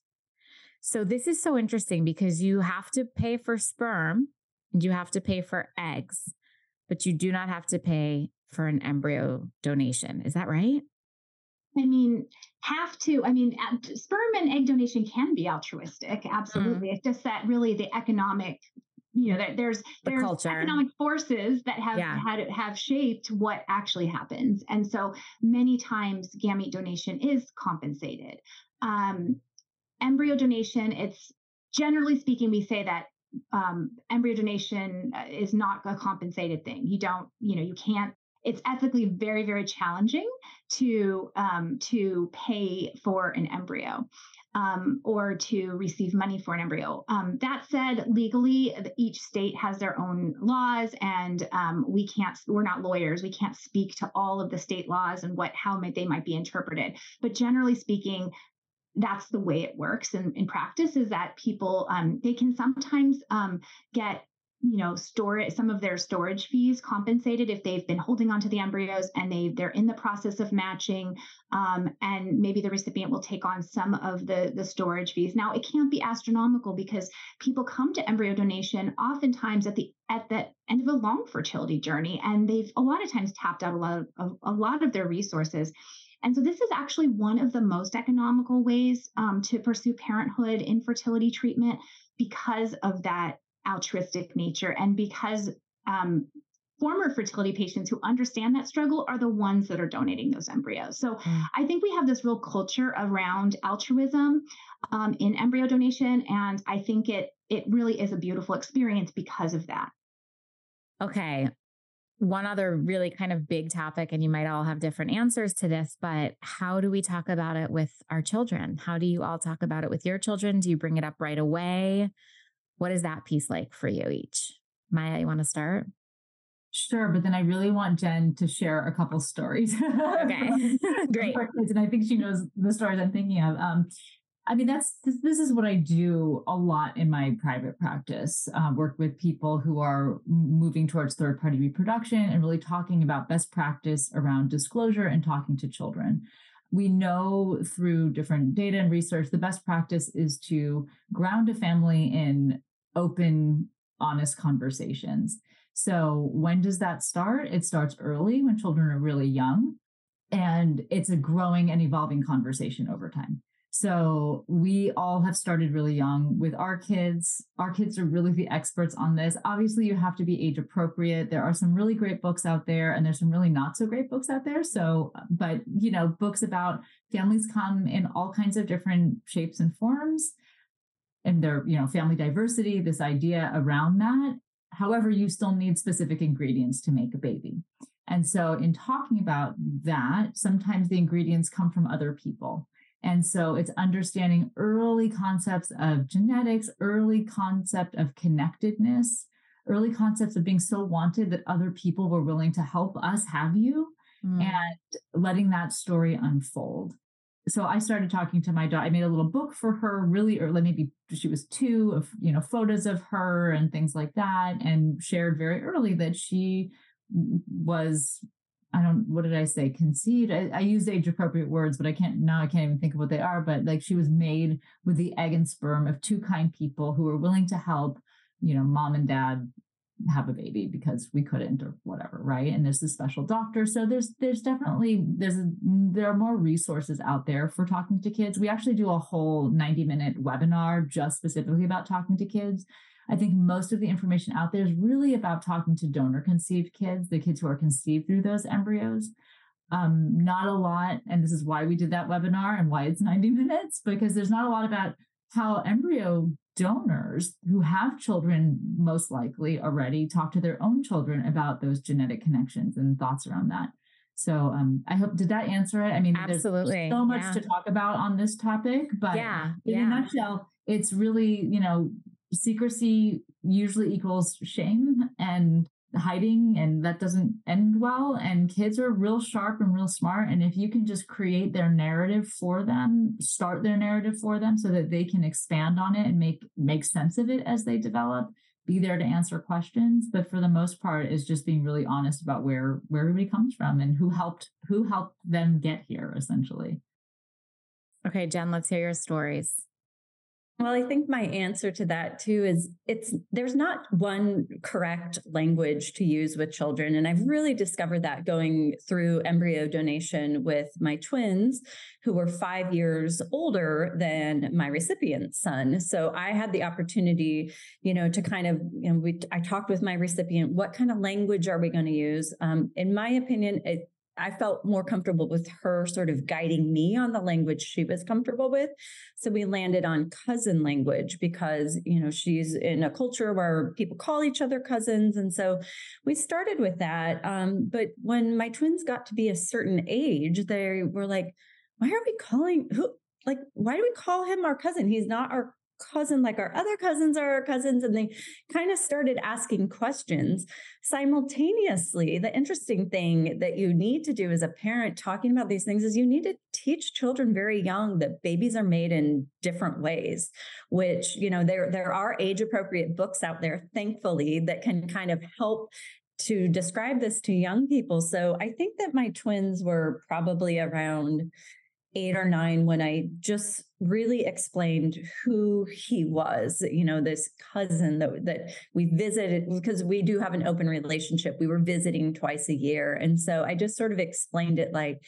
So this is so interesting because you have to pay for sperm and you have to pay for eggs, but you do not have to pay for an embryo donation. Is that right? I mean, have to. I mean, uh, sperm and egg donation can be altruistic. Absolutely. It's just that really the economic, you know, there, there's The there's culture. economic forces that have Yeah. had have shaped what actually happens, and so many times gamete donation is compensated. Um, embryo donation, it's generally speaking, we say that um, embryo donation uh, is not a compensated thing. You don't, you know, you can't. It's ethically very, very challenging to um, to pay for an embryo um, or to receive money for an embryo. Um, that said, legally, each state has their own laws, and um, we can't. We're not lawyers. We can't speak to all of the state laws and what how they might be interpreted. But generally speaking, that's the way it works in, in practice. Is that people um, they can sometimes um, get you know store it, some of their storage fees compensated if they've been holding on to the embryos and they they're in the process of matching um, and maybe the recipient will take on some of the the storage fees. Now it can't be astronomical because people come to embryo donation oftentimes at the at the end of a long fertility journey and they've a lot of times tapped out a lot of a lot of their resources. And so this is actually one of the most economical ways um, to pursue parenthood infertility treatment because of that altruistic nature and because um, former fertility patients who understand that struggle are the ones that are donating those embryos. So Mm. I think we have this real culture around altruism um, in embryo donation, and I think it it really is a beautiful experience because of that. Okay. One other really kind of big topic, and you might all have different answers to this, but how do we talk about it with our children? How do you all talk about it with your children? Do you bring it up right away? What is that piece like for you each? Maya, you want to start? Sure, but then I really want Jen to share a couple stories. Okay, great. And I think she knows the stories I'm thinking of. Um, I mean, that's this, this is what I do a lot in my private practice. Uh, work with people who are moving towards third party reproduction and really talking about best practice around disclosure and talking to children. We know through different data and research, the best practice is to ground a family in open, honest conversations. So, when does that start? It starts early when children are really young, and it's a growing and evolving conversation over time. So, we all have started really young with our kids. Our kids are really the experts on this. Obviously, you have to be age appropriate. There are some really great books out there, and there's some really not so great books out there. So, but you know, books about families come in all kinds of different shapes and forms and their you know family diversity this idea around that however you still need specific ingredients to make a baby And so, in talking about that, sometimes the ingredients come from other people. And so, it's understanding early concepts of genetics, early concept of connectedness, early concepts of being so wanted that other people were willing to help us have you, mm. and letting that story unfold. So I started talking to my daughter. I made a little book for her really early, maybe she was two, of you know photos of her and things like that, and shared very early that she was I don't what did I say conceived I, I use age appropriate words but I can't now I can't even think of what they are but like she was made with the egg and sperm of two kind people who were willing to help you know mom and dad have a baby because we couldn't or whatever right? And there's a special doctor. So there's there's definitely there's there are more resources out there for talking to kids. We actually do a whole 90 minute webinar just specifically about talking to kids. I think most of the information out there is really about talking to donor conceived kids, the kids who are conceived through those embryos. Um, not a lot, and this is why we did that webinar and why it's 90 minutes, because there's not a lot about how embryo donors who have children most likely already talk to their own children about those genetic connections and thoughts around that. So um, I hope did that answer it? I mean, absolutely there's so much yeah. to talk about on this topic, but yeah, in yeah. a nutshell, it's really you know secrecy usually equals shame and hiding and that doesn't end well. And kids are real sharp and real smart and if you can just create their narrative for them start their narrative for them so that they can expand on it and make make sense of it as they develop be there to answer questions. But for the most part is just being really honest about where where everybody comes from and who helped who helped them get here essentially. Okay jen let's hear your stories well, I think my answer to that too is it's there's not one correct language to use with children. And I've really discovered that going through embryo donation with my twins, who were five years older than my recipient's son. So I had the opportunity, you know, to kind of, you know, we I talked with my recipient, what kind of language are we going to use? Um, in my opinion, it I felt more comfortable with her sort of guiding me on the language she was comfortable with. So we landed on cousin language because, you know, she's in a culture where people call each other cousins. And so we started with that. Um, but when my twins got to be a certain age, they were like, why are we calling who? Like, why do we call him our cousin? He's not our cousin like our other cousins are our cousins and they kind of started asking questions. Simultaneously the interesting thing that you need to do as a parent talking about these things is you need to teach children very young that babies are made in different ways which you know there there are age appropriate books out there thankfully that can kind of help to describe this to young people. So i think that my twins were probably around eight or nine when I just really explained who he was, you know, this cousin that, that we visited because we do have an open relationship. We were visiting twice a year. And so I just sort of explained it like,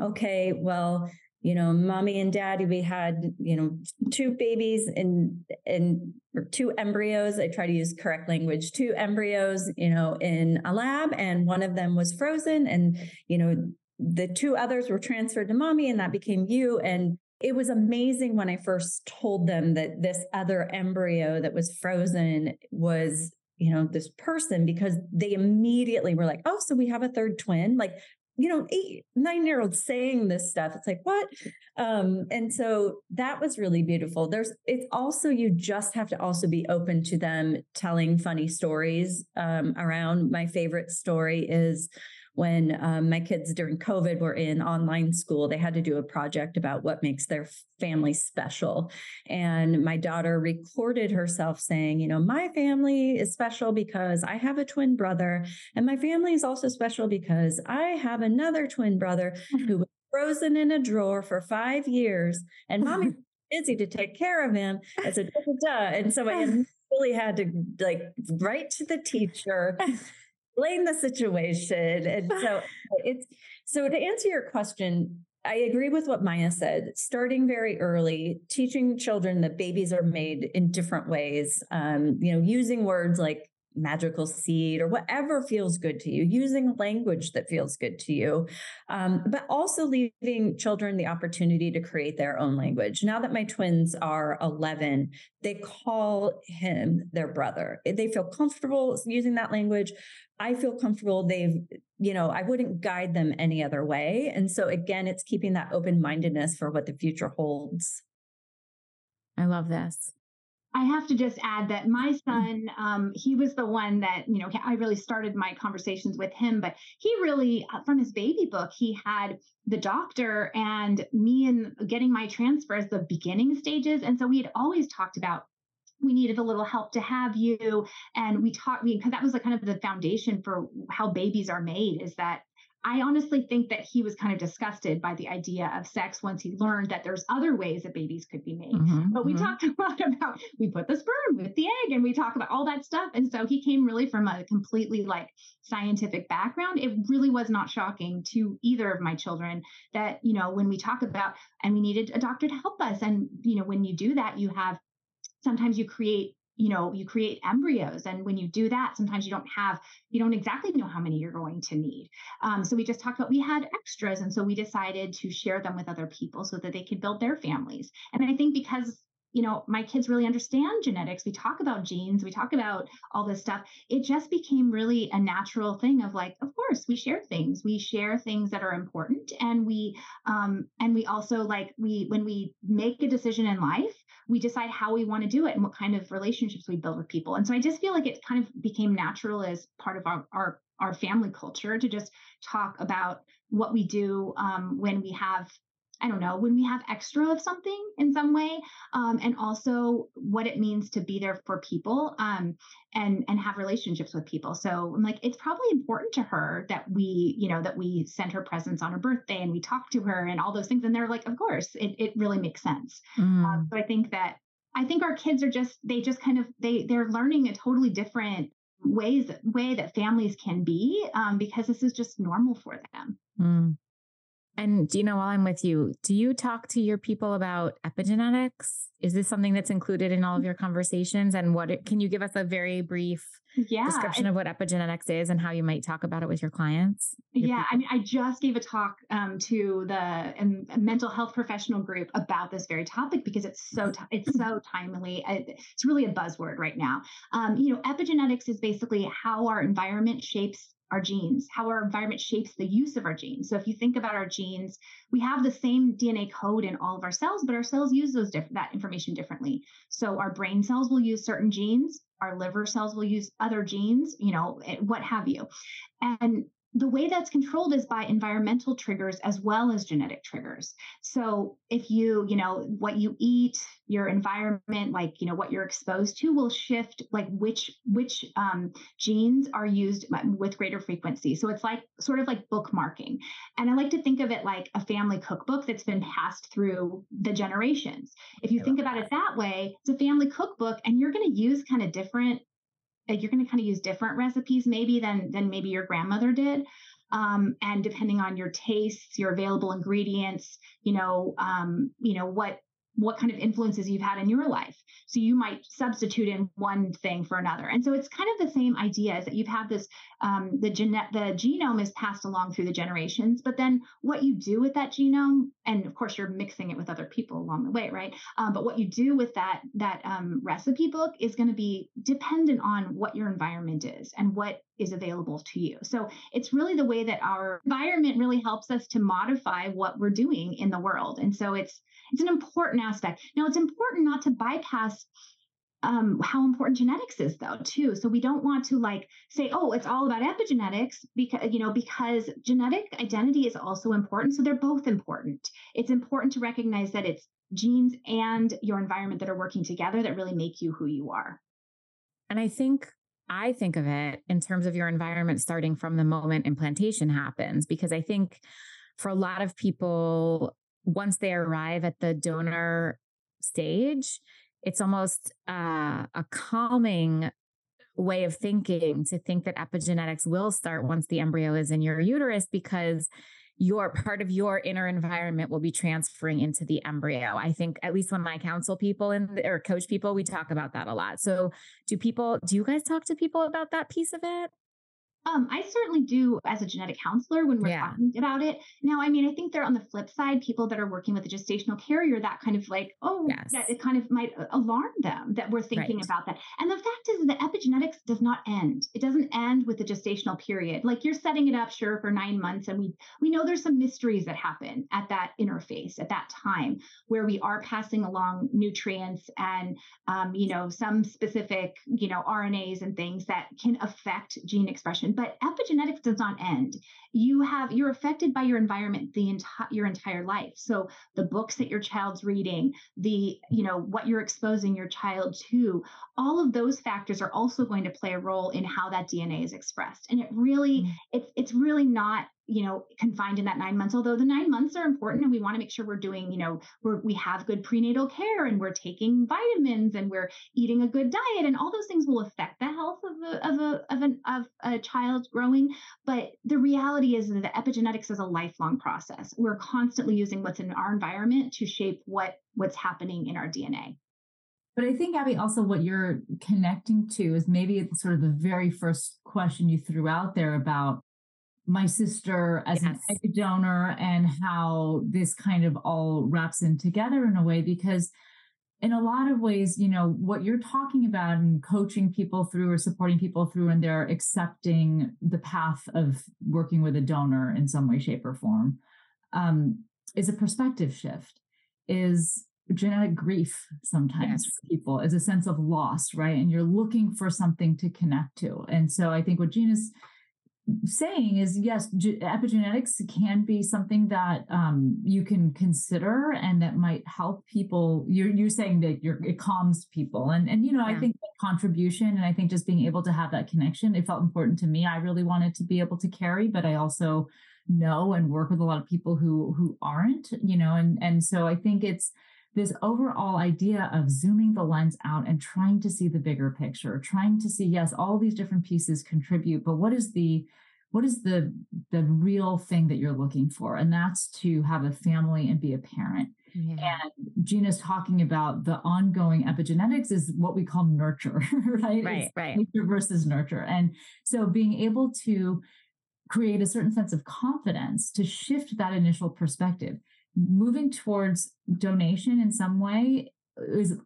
okay, well, you know, mommy and daddy, we had, you know, two babies and and two embryos. I try to use correct language, two embryos, you know, in a lab, and one of them was frozen. And, you know, the two others were transferred to mommy and that became you. And it was amazing when I first told them that this other embryo that was frozen was, you know, this person because they immediately were like, oh, so we have a third twin. Like, you know, eight, nine year olds saying this stuff. It's like, what? Um, and so that was really beautiful. There's, it's also, you just have to also be open to them telling funny stories um, around. My favorite story is, when um, my kids during COVID were in online school, they had to do a project about what makes their family special. And my daughter recorded herself saying, you know, my family is special because I have a twin brother, and my family is also special because I have another twin brother who was frozen in a drawer for five years, and mommy busy to take care of him. I said, duh. And so I really had to like write to the teacher explain the situation. And so it's so to answer your question, I agree with what Maya said. Starting very early, teaching children that babies are made in different ways. Um, you know, using words like magical seed or whatever feels good to you, using language that feels good to you, um, but also leaving children the opportunity to create their own language. Now that my twins are 11, they call him their brother. They feel comfortable using that language. I feel comfortable. They've, you know, I wouldn't guide them any other way. And so, again, it's keeping that open mindedness for what the future holds. I love this. I have to just add that my mm. son, um, he was the one that, you know, I really started my conversations with him, but he really, uh, from his baby book, he had the doctor and me and getting my transfer as the beginning stages. And so we had always talked about we needed a little help to have you and we talked because that was like kind of the foundation for how babies are made is that I honestly think that he was kind of disgusted by the idea of sex once he learned that there's other ways that babies could be made. Mm-hmm, but we mm-hmm. talked a lot about we put the sperm with the egg and we talk about all that stuff. And so he came really from a completely like scientific background. It really was not shocking to either of my children that, you know, when we talk about and we needed a doctor to help us. And, you know, when you do that, you have sometimes you create you know you create embryos and when you do that sometimes you don't have you don't exactly know how many you're going to need um, so we just talked about we had extras and so we decided to share them with other people so that they could build their families and i think because you know, my kids really understand genetics. We talk about genes, we talk about all this stuff. It just became really a natural thing of like, of course, we share things. We share things that are important, and we um, and we also like we when we make a decision in life, we decide how we want to do it and what kind of relationships we build with people. And so I just feel like it kind of became natural as part of our our our family culture to just talk about what we do um, when we have I don't know, when we have extra of something in some way, um, and also what it means to be there for people um, and and have relationships with people. So I'm like, it's probably important to her that we, you know, that we send her presents on her birthday and we talk to her and all those things. And they're like, of course, it it really makes sense. Mm. Um, so I think that I think our kids are just they just kind of they they're learning a totally different ways way that families can be um, because this is just normal for them. Mm. And know, while I'm with you, do you talk to your people about epigenetics? Is this something that's included in all of your conversations? And what it, can you give us a very brief yeah, description of what epigenetics is and how you might talk about it with your clients? Your yeah, people? I mean, I just gave a talk um, to the um, mental health professional group about this very topic because it's so t- it's so timely. It's really a buzzword right now. Um, you know, epigenetics is basically how our environment shapes our genes, how our environment shapes the use of our genes. So if you think about our genes, we have the same DNA code in all of our cells, but our cells use those diff- that information differently. So our brain cells will use certain genes, our liver cells will use other genes, you know, eh, what have you. And the way that's controlled is by environmental triggers as well as genetic triggers. So if you, you know, what you eat, your environment, like, you know, what you're exposed to will shift like which which um, genes are used with greater frequency. So it's like sort of like bookmarking. And I like to think of it like a family cookbook that's been passed through the generations. If you think about it that way, it's a family cookbook and you're going to use kind of different you're going to kind of use different recipes maybe than than maybe your grandmother did. Um, and depending on your tastes your available ingredients you know um, you know what what kind of influences you've had in your life. So you might substitute in one thing for another. And so it's kind of the same idea is that you've had this, um, the, gene- the genome is passed along through the generations, but then what you do with that genome, and of course you're mixing it with other people along the way, right? Um, but what you do with that, that um, recipe book is going to be dependent on what your environment is and what is available to you. So it's really the way that our environment really helps us to modify what we're doing in the world. And so it's it's an important aspect. Now, it's important not to bypass um, how important genetics is though too. So we don't want to like say oh it's all about epigenetics because you know because genetic identity is also important. So they're both important. It's important to recognize that it's genes and your environment that are working together that really make you who you are. And i think i think of it in terms of your environment starting from the moment implantation happens because i think for a lot of people once they arrive at the donor stage, it's almost uh, a calming way of thinking to think that epigenetics will start once the embryo is in your uterus because your part of your inner environment will be transferring into the embryo. I think at least when I counsel people and or coach people, we talk about that a lot. So do people do you guys talk to people about that piece of it? Um, I certainly do as a genetic counselor when we're yeah. talking about it. Now, I mean, I think they're on the flip side, people that are working with a gestational carrier, that kind of like, oh, yes. that it kind of might alarm them that we're thinking right. about that. And the fact is that epigenetics does not end. It doesn't end with the gestational period. Like you're setting it up, sure, for nine months. And we we know there's some mysteries that happen at that interface at that time where we are passing along nutrients and um, you know, some specific, you know, RNAs and things that can affect gene expression but epigenetics does not end. You have you're affected by your environment the entire your entire life. So the books that your child's reading, the you know what you're exposing your child to, all of those factors are also going to play a role in how that DNA is expressed. And it really mm-hmm. it's it's really not you know confined in that nine months although the nine months are important and we want to make sure we're doing you know we have good prenatal care and we're taking vitamins and we're eating a good diet and all those things will affect the health of a of a of, an, of a child growing. But the reality is that epigenetics is a lifelong process. We're constantly using what's in our environment to shape what what's happening in our dna but I think, Abbe, also what you're connecting to is maybe sort of the very first question you threw out there about my sister as yes. an egg donor and how this kind of all wraps in together in a way because in a lot of ways you know what you're talking about and coaching people through or supporting people through and they're accepting the path of working with a donor in some way shape or form um, is a perspective shift is genetic grief sometimes yes. for people is a sense of loss right and you're looking for something to connect to and so i think what gina's saying is yes epigenetics can be something that um, you can consider and that might help people. You're, you're saying that you're, it calms people. And and you know yeah. i think contribution and i think just being able to have that connection it felt important to me. I really wanted to be able to carry but i also know and work with a lot of people who who aren't you know and and so i think it's this overall idea of zooming the lens out and trying to see the bigger picture, trying to see, yes, all these different pieces contribute, but what is the what is the the real thing that you're looking for? And that's to have a family and be a parent. Yeah. And Gina's talking about the ongoing epigenetics is what we call nurture, right? Right, it's right. Nature versus nurture. And so being able to create a certain sense of confidence to shift that initial perspective moving towards donation in some way is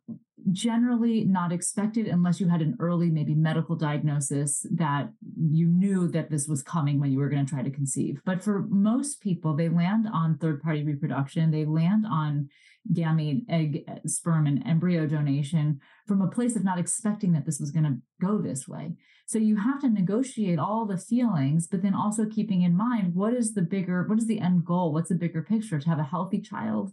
generally not expected unless you had an early maybe medical diagnosis that you knew that this was coming when you were going to try to conceive. But for most people they land on third party reproduction. They land on gamete egg sperm and embryo donation from a place of not expecting that this was going to go this way so you have to negotiate all the feelings, but then also keeping in mind what is the bigger, what is the end goal? What's the bigger picture? To have a healthy child,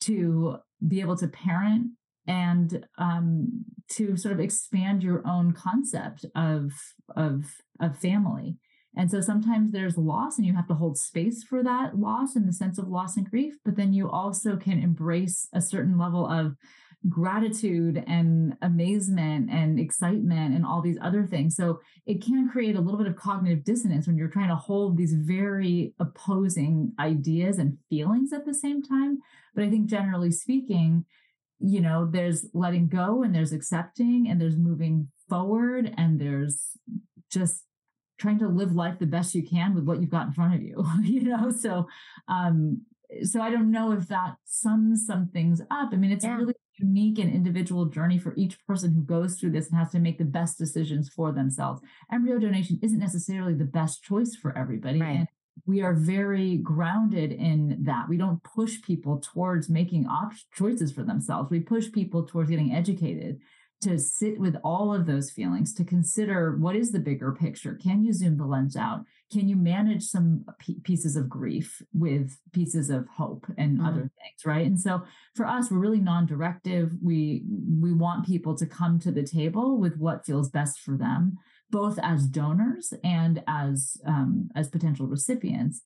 to be able to parent and um, to sort of expand your own concept of of of family. And so sometimes there's loss, and you have to hold space for that loss in the sense of loss and grief. But then you also can embrace a certain level of gratitude and amazement and excitement and all these other things. So it can create a little bit of cognitive dissonance when you're trying to hold these very opposing ideas and feelings at the same time. But I think generally speaking, you know, there's letting go and there's accepting and there's moving forward and there's just trying to live life the best you can with what you've got in front of you, you know? So, um, so I don't know if that sums some things up. I mean, it's yeah. really unique and individual journey for each person who goes through this and has to make the best decisions for themselves. Embryo donation isn't necessarily the best choice for everybody. Right. And we are very grounded in that. We don't push people towards making op- choices for themselves. We push people towards getting educated to sit with all of those feelings, to consider what is the bigger picture? Can you zoom the lens out? Can you manage some p- pieces of grief with pieces of hope and mm. other things, right? And so for us, we're really non-directive. We we want people to come to the table with what feels best for them, both as donors and as um, as potential recipients.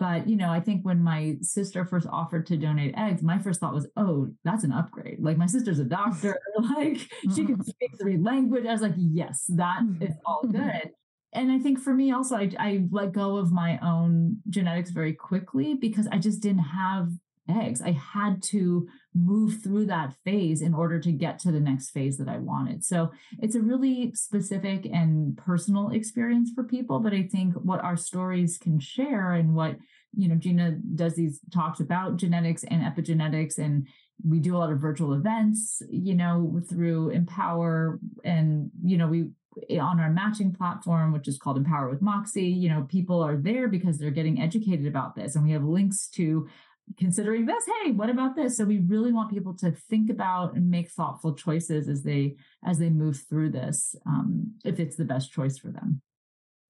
But, you know, I think when my sister first offered to donate eggs, my first thought was, oh, that's an upgrade. Like my sister's a doctor, like she can speak three language. I was like, yes, that is all good. And I think for me also, I, I let go of my own genetics very quickly because I just didn't have eggs. I had to move through that phase in order to get to the next phase that I wanted. So it's a really specific and personal experience for people. But I think what our stories can share and what, you know, Gina does these talks about genetics and epigenetics and we do a lot of virtual events, you know, through Empower and, you know, we on our matching platform, which is called Empower with Moxi, you know, people are there because they're getting educated about this. And we have links to considering this. Hey what about this? So we really want people to think about and make thoughtful choices as they as they move through this um, if it's the best choice for them.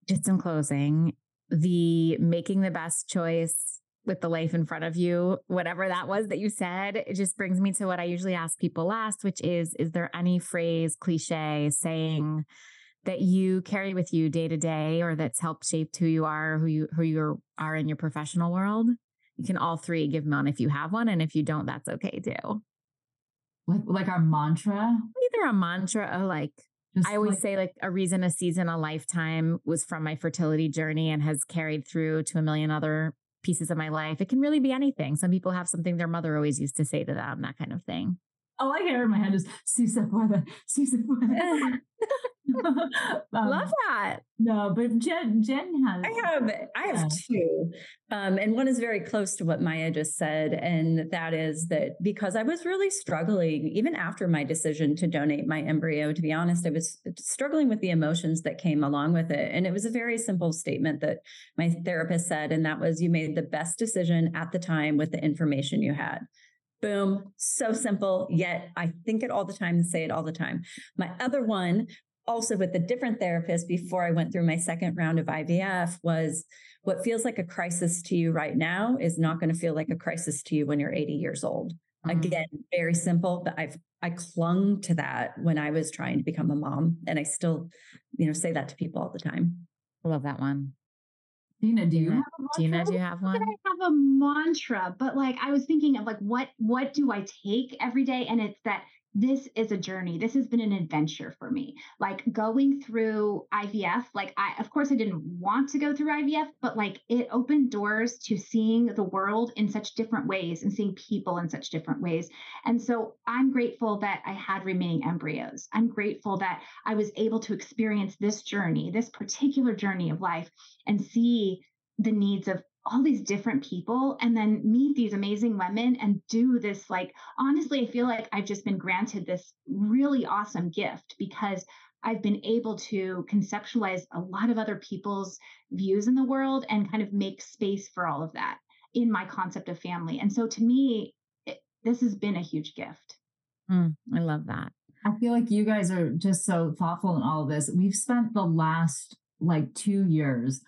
Just in closing the making the best choice with the life in front of you whatever that was that you said it just brings me to what i usually ask people last which is is there any phrase cliche saying that you carry with you day to day or that's helped shape who you are who you who you are in your professional world you can all three give them one if you have one. And if you don't, that's okay too. Like, like our mantra? Either a mantra or like, Just I always like, say like a reason, a season, a lifetime was from my fertility journey and has carried through to a million other pieces of my life. It can really be anything. Some people have something their mother always used to say to them, that kind of thing. All I hear in my head is si se puede, si se puede. um, Love that. No, but Jen, Jen has. I have, I have yeah. two, um, and one is very close to what Maya just said, and that is that because I was really struggling, even after my decision to donate my embryo. To be honest, I was struggling with the emotions that came along with it, and it was a very simple statement that my therapist said, and that was, "You made the best decision at the time with the information you had." Boom. So simple, yet I think it all the time and say it all the time. My other one also with a different therapist before I went through my second round of IVF was what feels like a crisis to you right now is not going to feel like a crisis to you when you're 80 years old. Mm-hmm. Again, very simple, but I've I clung to that when I was trying to become a mom and I still, you know, say that to people all the time. I love that one. Gina, do you have a mantra? Gina, do you have one? I have a mantra, but like I was thinking of like what what do I take every day? And it's that this is a journey. This has been an adventure for me. Like going through IVF, like I, of course, I didn't want to go through IVF, but like it opened doors to seeing the world in such different ways and seeing people in such different ways. And so I'm grateful that I had remaining embryos. I'm grateful that I was able to experience this journey, this particular journey of life, and see the needs of all these different people and then meet these amazing women and do this like honestly i feel like i've just been granted this really awesome gift because i've been able to conceptualize a lot of other people's views in the world and kind of make space for all of that in my concept of family. And so to me it, this has been a huge gift. Mm, i love that. I feel like you guys are just so thoughtful in all of this. We've spent the last like two years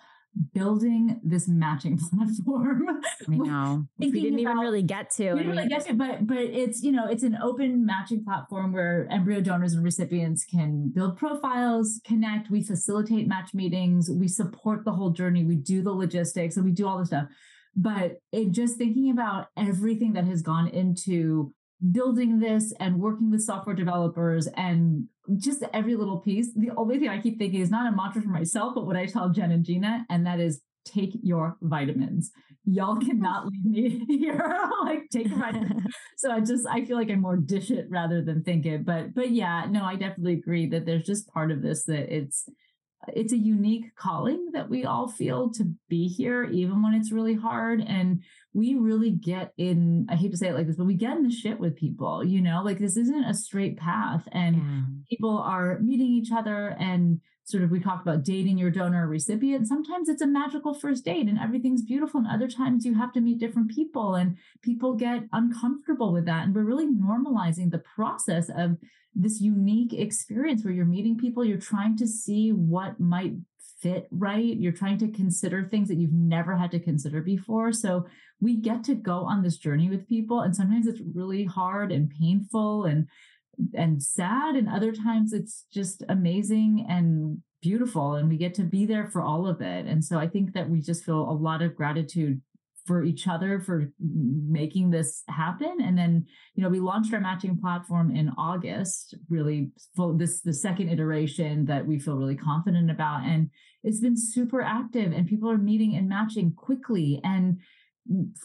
building this matching platform. I know. we didn't even really get to. We didn't really get to, but but it's you know it's an open matching platform where embryo donors and recipients can build profiles, connect. We facilitate match meetings. We support the whole journey. We do the logistics and we do all the stuff. But it just thinking about everything that has gone into building this and working with software developers and just every little piece. The only thing I keep thinking is not a mantra for myself, but what I tell Jen and Gina, and that is take your vitamins. Y'all cannot leave me here. like take your vitamins. so I just I feel like I more dish it rather than think it. But but yeah, no, I definitely agree that there's just part of this that it's it's a unique calling that we all feel to be here, even when it's really hard. And we really get in, I hate to say it like this, but we get in the shit with people, you know, like this isn't a straight path. And yeah. people are meeting each other and sort of we talk about dating your donor recipient sometimes it's a magical first date and everything's beautiful and other times you have to meet different people and people get uncomfortable with that and we're really normalizing the process of this unique experience where you're meeting people you're trying to see what might fit right you're trying to consider things that you've never had to consider before so we get to go on this journey with people and sometimes it's really hard and painful and and sad and other times it's just amazing and beautiful and we get to be there for all of it and so i think that we just feel a lot of gratitude for each other for making this happen. And then, you know, we launched our matching platform in August, really full, this the second iteration that we feel really confident about. And it's been super active and people are meeting and matching quickly. And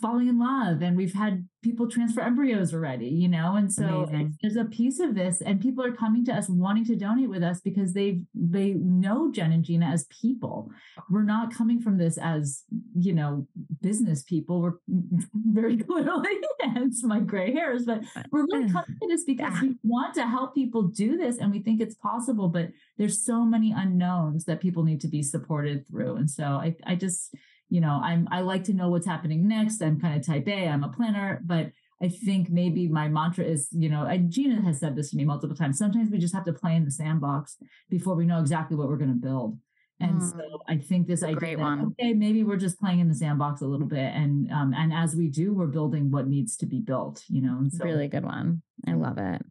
falling in love and we've had people transfer embryos already you know and so there's a piece of this and people are coming to us wanting to donate with us because they they know jen and gina as people. We're not coming from this as you know business people. We're very clearly hence my gray hairs but uh, we're really mm. coming to this because we want to help people do this and we think it's possible but there's so many unknowns that people need to be supported through and so i i just you know, I'm I like to know what's happening next. I'm kind of type A, I'm a planner, but I think maybe my mantra is, you know, I, Gina has said this to me multiple times. Sometimes we just have to play in the sandbox before we know exactly what we're going to build. And mm, so I think this idea that, okay, maybe we're just playing in the sandbox a little bit, and um, and as we do, we're building what needs to be built. You know, and so, really good one. I love it.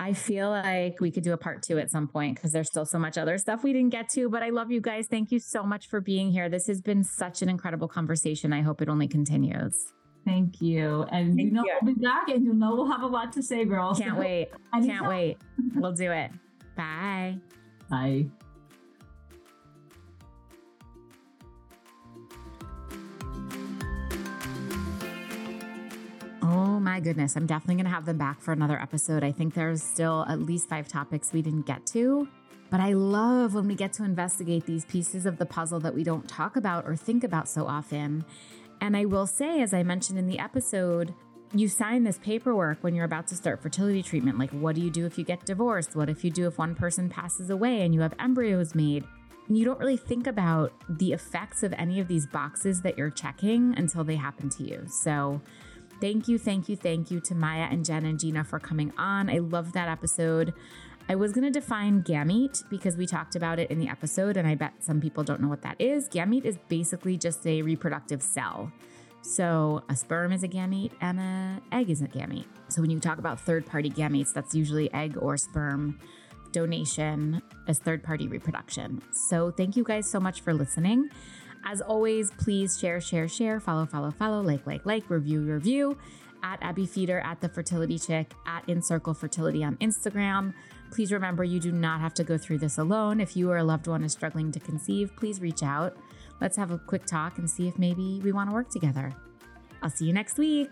I feel like we could do a part two at some point because there's still so much other stuff we didn't get to. But I love you guys. Thank you so much for being here. This has been such an incredible conversation. I hope it only continues. Thank you. And Thank you know you. we'll be back and you know we'll have a lot to say, girls. Can't wait. Can't wait. We'll do it. Bye. Bye. My goodness. I'm definitely going to have them back for another episode. I think there's still at least five topics we didn't get to. But I love when we get to investigate these pieces of the puzzle that we don't talk about or think about so often. And I will say, as I mentioned in the episode, you sign this paperwork when you're about to start fertility treatment. Like, what do you do if you get divorced? What if you do if one person passes away and you have embryos made? And you don't really think about the effects of any of these boxes that you're checking until they happen to you. So, Thank you, thank you, thank you to Maya and Jen and Gina for coming on. I loved that episode. I was going to define gamete because we talked about it in the episode, and I bet some people don't know what that is. Gamete is basically just a reproductive cell. So a sperm is a gamete and an egg is a gamete. So when you talk about third party gametes, that's usually egg or sperm donation as third party reproduction. So thank you guys so much for listening. As always, please share, share, share, follow, follow, follow, like, like, like, review, review at Abbe Feder, at The Fertility Chick, at InCircle Fertility on Instagram. Please remember you do not have to go through this alone. If you or a loved one is struggling to conceive, please reach out. Let's have a quick talk and see if maybe we want to work together. I'll see you next week.